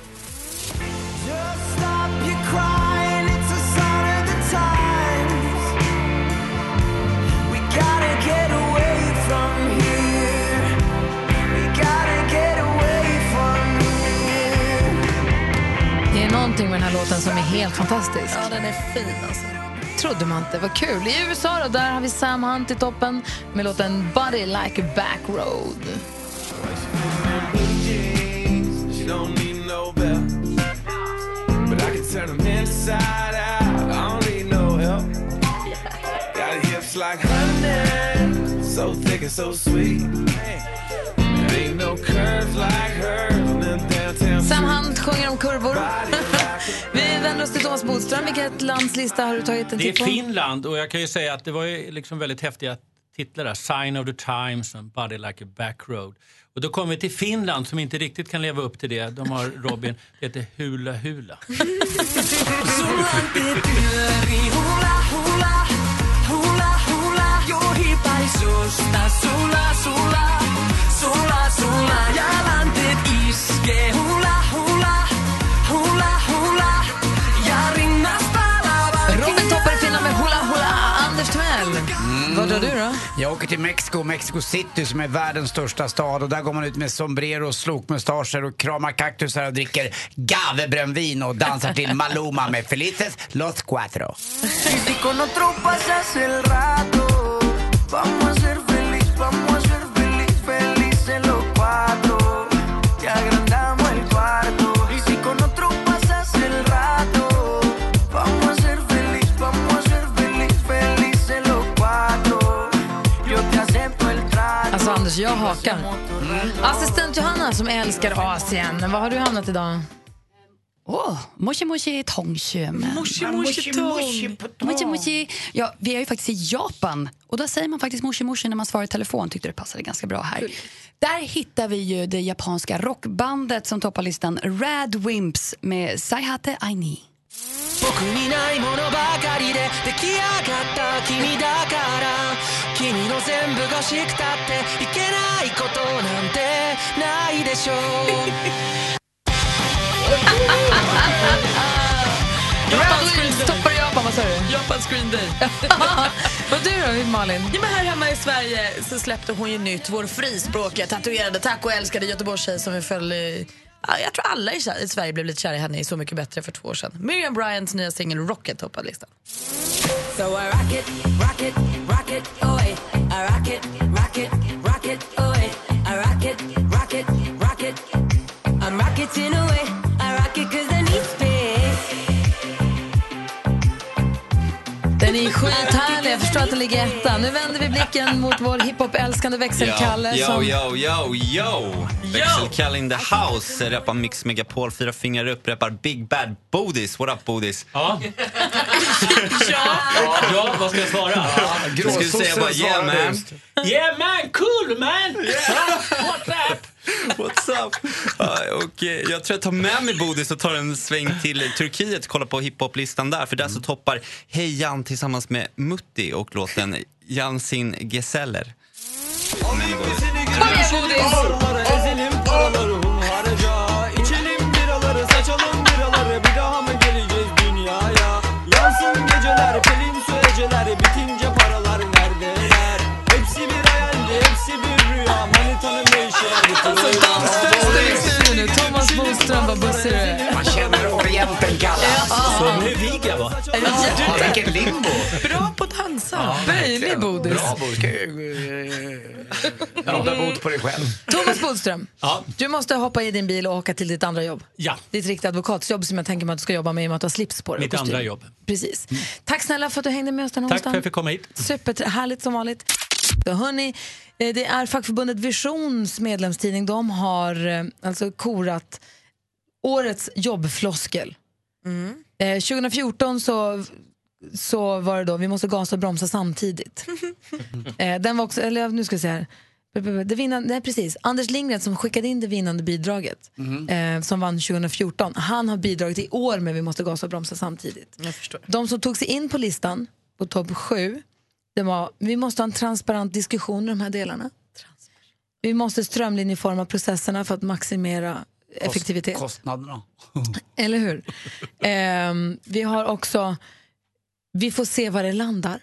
Är någonting med den här låten som är helt fantastisk. Ja, den är fin alltså. trodde man inte. Vad kul. I USA då, där har vi Sam Hunt i toppen med låten Body Like a Back Road. She Sam. Hunt sjunger om kurvor. vi vänder oss till Thomas Bodström. Vilket lands lista har du tagit en Det är titt på? Finland och jag kan ju säga att det var ju liksom väldigt häftiga titlar där. Sign of the Times and Body Like a Back Road. Och då kommer vi till Finland som inte riktigt kan leva upp till det. De har Robin, det heter Hula Hula. Robin toppar i Finland med Hula Hula. Anders Timell, vad drar du då? Jag åker till Mexiko, Mexico City som är världens största stad och där går man ut med sombrero, slokmustascher och kramar kaktusar och dricker gavebrännvin och dansar till Maluma med Felices Los Cuatro. Y con otro pasas el rato. Vamos a ser feliz, vamos a ser Jag hakar. Assistent Johanna som älskar Asien. Vad har du hamnat idag? Åh, moshi moshi tongshum. Moshi moshi tong. Moshi moshi. Ja, vi är ju faktiskt i Japan och där säger man faktiskt moshi moshi när man svarar i telefon. Tyckte det passade ganska bra här. Där hittar vi ju det japanska rockbandet som toppar listan Rad Wimps med Saihate Aini. 僕にないものばかりで出来上がった君だから君の全部がしくたっていけないことなんてないでしょう Rad Wimps toppar i Japan, vad sa du? Japans Green Day. Vad du då, Malin? Ja, men här hemma i Sverige så släppte hon ju nytt. Vår frispråkiga, tatuerade, tacoälskade Göteborgstjej som vi föll i... Ja, jag tror alla i Sverige- blev lite kära i henne i Så mycket bättre för två år sedan. Miriam Bryants nya singel Rocket toppade listan. So I rock it, rock it, rock it, away. I rock it, rock it, rock it, away. I rock it, rock it, rock it. I'm rocketing away. Den är skithärlig, jag förstår att den ligger etta. Nu vänder vi blicken mot vår hiphop-älskande växelkalle. Yo, som... yo, yo, yo! Växelkalle in the house. Rappar Mix Megapol, fyra fingrar upp. Rappar Big Bad Bodis. What up Bodis? Ja. Ja, vad ska jag svara? Jag skulle säga bara yeah man. Yeah man, cool man! What's up? What's up? Ja, och, eh, jag tror jag tar med mig Bodis och tar en sväng till Turkiet och kollar på hiphoplistan där. För där så toppar Hey Jan tillsammans med Mutti och låten Jansin Geseller. Paraları ezelim Bussig du är. Man känner Orienten kallas. Som Viga va? Ja, vilken limbo. Bra på att dansa. Böjlig Bodis. Bra Bodis. Råda bot på dig själv. Thomas Bodström, Ja. du måste hoppa i din bil och åka till ditt andra jobb. Ja. Ditt riktiga advokatsjobb som jag tänker mig att du ska jobba med i och med att du har slips på dig. Mitt andra jobb. Precis. Tack snälla för att du hängde med oss den här Tack för att jag fick komma hit. Superhärligt som vanligt. Då, hörni, eh, det är fackförbundet Visions medlemstidning. De har eh, alltså korat årets jobbfloskel. Eh, 2014 så, så var det då vi måste gasa och bromsa samtidigt. eh, den var också, eller nu ska vi se här. Det vinnande, nej, precis. Anders Lindgren som skickade in det vinnande bidraget eh, som vann 2014. Han har bidragit i år med Vi måste gasa och bromsa samtidigt. Jag förstår. De som tog sig in på listan på topp sju, det var vi måste ha en transparent diskussion i de här delarna. Vi måste strömlinjeforma processerna för att maximera effektivitet. Kostnaderna. Eller hur? Ehm, vi har också, vi får se var det landar.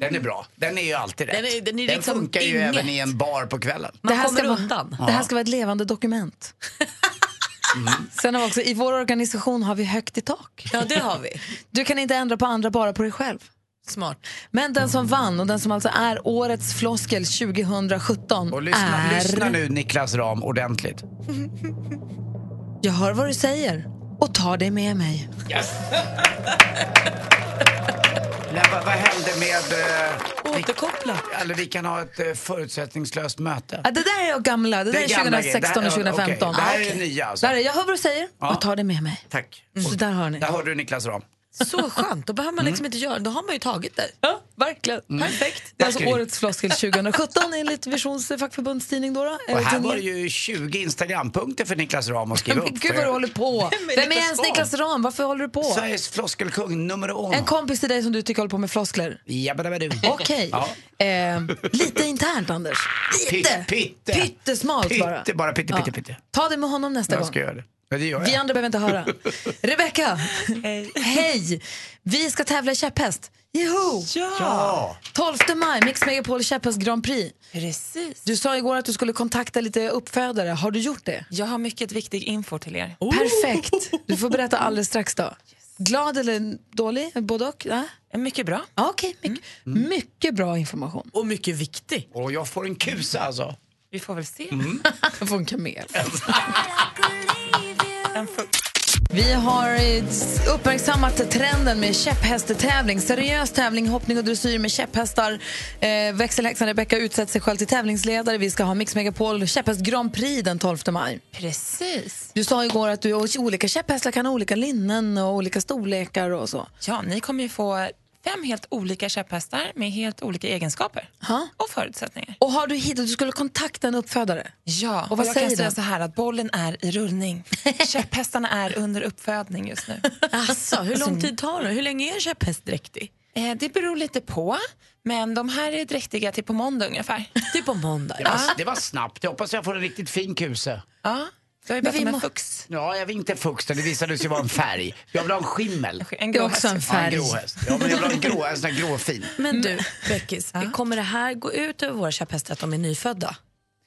Den är bra. Den är ju alltid rätt. Den är- den är liksom funkar ju inget. även i en bar på kvällen. det, här kommer ska vara, det här ska vara ett levande dokument. Sen har vi också, i vår organisation har vi högt i tak. Ja, det har vi. Du kan inte ändra på andra, bara på dig själv. Smart. Men den som vann och den som alltså är årets floskel 2017 Och lyssna, är... lyssna nu Niklas Ram ordentligt. Jag hör vad du säger och tar det med mig. Yes. Nej, vad, vad hände med... Eh, Återkoppla. Vi, eller vi kan ha ett eh, förutsättningslöst möte. Ja, det där är gamla, det, Det där är är gamla 2016 grejer. och Det här- 2015. okej, det här är Ah, okej. det nya alltså. Där är, jag hör vad du säger Ja. och tar det med mig. Tack. Så där hör ni. Där hörde du Niklas Ram. Så skönt, då behöver man liksom inte göra Då har man ju tagit det. Ja, verkligen. Perfekt. Det är alltså årets floskel 2017 enligt Visions fackförbundstidning. Då, då. Och Eller här var det ju 20 Instagrampunkter för Niklas Ram att skriva Men upp. gud vad du håller på. Vem är ens Niklas Ram? Varför håller du på? Sveriges floskelkung nummer En kompis till dig som du tycker håller på med floskler? Jabbadabadu. Okej. Ja. Eh, lite internt, Anders. Lite. Pytte, pytte. Pyttesmalt bara. Pytte, bara pytte, pytte, pytte. Ta det med honom nästa Jag gång. ska göra det. Ja, det gör jag. Vi andra behöver inte höra. Rebecka, hej. Vi ska tävla i käpphäst. Joho! Ja. 12 maj, Mix Megapol käpphäst Grand Prix. Precis. Du sa igår att du skulle kontakta lite uppfödare. Har du gjort det? Jag har mycket viktig info till er. Perfekt. Du får berätta alldeles strax då. Glad eller dålig? Både och? Ja. Mycket bra. Ja, Okej, mycket, mycket bra information. Och mycket viktig. Och jag får en kusa alltså. Vi får väl se. Jag får en kamel. En för... Vi har uppmärksammat trenden med käpphästtävling. Seriös tävling, hoppning och dressyr med käpphästar. Eh, växelhäxan Rebecca utsett sig själv till tävlingsledare. Vi ska ha Mix Megapol käpphäst Grand Prix den 12 maj. Precis. Du sa igår att du, olika käpphästar kan ha olika linnen och olika storlekar och så. Ja, ni kommer ju få fem helt olika käpphästar med helt olika egenskaper Ha? och förutsättningar. Och har du hittat, du skulle kontakta en uppfödare? Ja, Och vad jag säger kan säga så här att bollen är i rullning. Käpphästarna är under uppfödning just nu. Alltså, hur lång tid tar det? Hur länge är en käpphäst dräktig? Eh, det beror lite på, men de här är dräktiga till på måndag ungefär. Till på måndag. Det var, det var snabbt. Jag hoppas jag får en riktigt fin kuse. Ja, Du har ju bett vi om en fux. Ja, jag vill inte fuxt. Det visade sig vara en färg. Jag vill ha en skimmel. En är också en Ja, en färg. gråhäst. Ja, men jag vill ha en grå, en sån här gråfin. Men du, Beckis, kommer det här gå ut över våra käpphästar att de är nyfödda?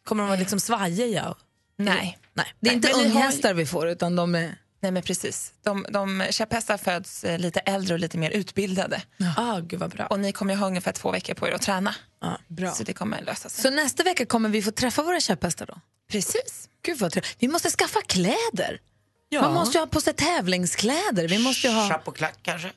Kommer de vara liksom svajiga? Nej. Nej. Det är inte har- unghästar vi får, utan de är... Nej men precis. De, de käpphästar föds eh, lite äldre och lite mer utbildade. Ah, gud vad bra. Och ni kommer ju ha ungefär två veckor på er att träna. bra. Så det kommer lösa sig. Så nästa vecka kommer vi få träffa våra käpphästar då? Precis. Gud vad trevligt. Vi måste skaffa kläder. Ja. Man måste ju ha på sig tävlingskläder. Vi måste ju ha... Chapeauklack kanske?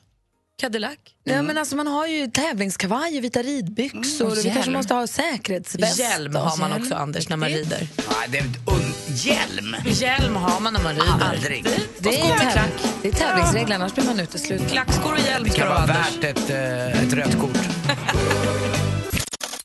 Cadillac? Ja, men alltså, man har ju tävlingskavaj och vita ridbyxor. Mm, vi kanske måste ha säkerhetsväst. Hjälm har man också, Anders, när man rider. Ja, det är un- hjälm! Hjälm har man när man rider. Aldrig. Det är, täv- klack. det är tävlingsregler, annars blir man utesluten. Klackskor och hjälm Det ska kan du ha, vara värt ett, eh, ett rött kort.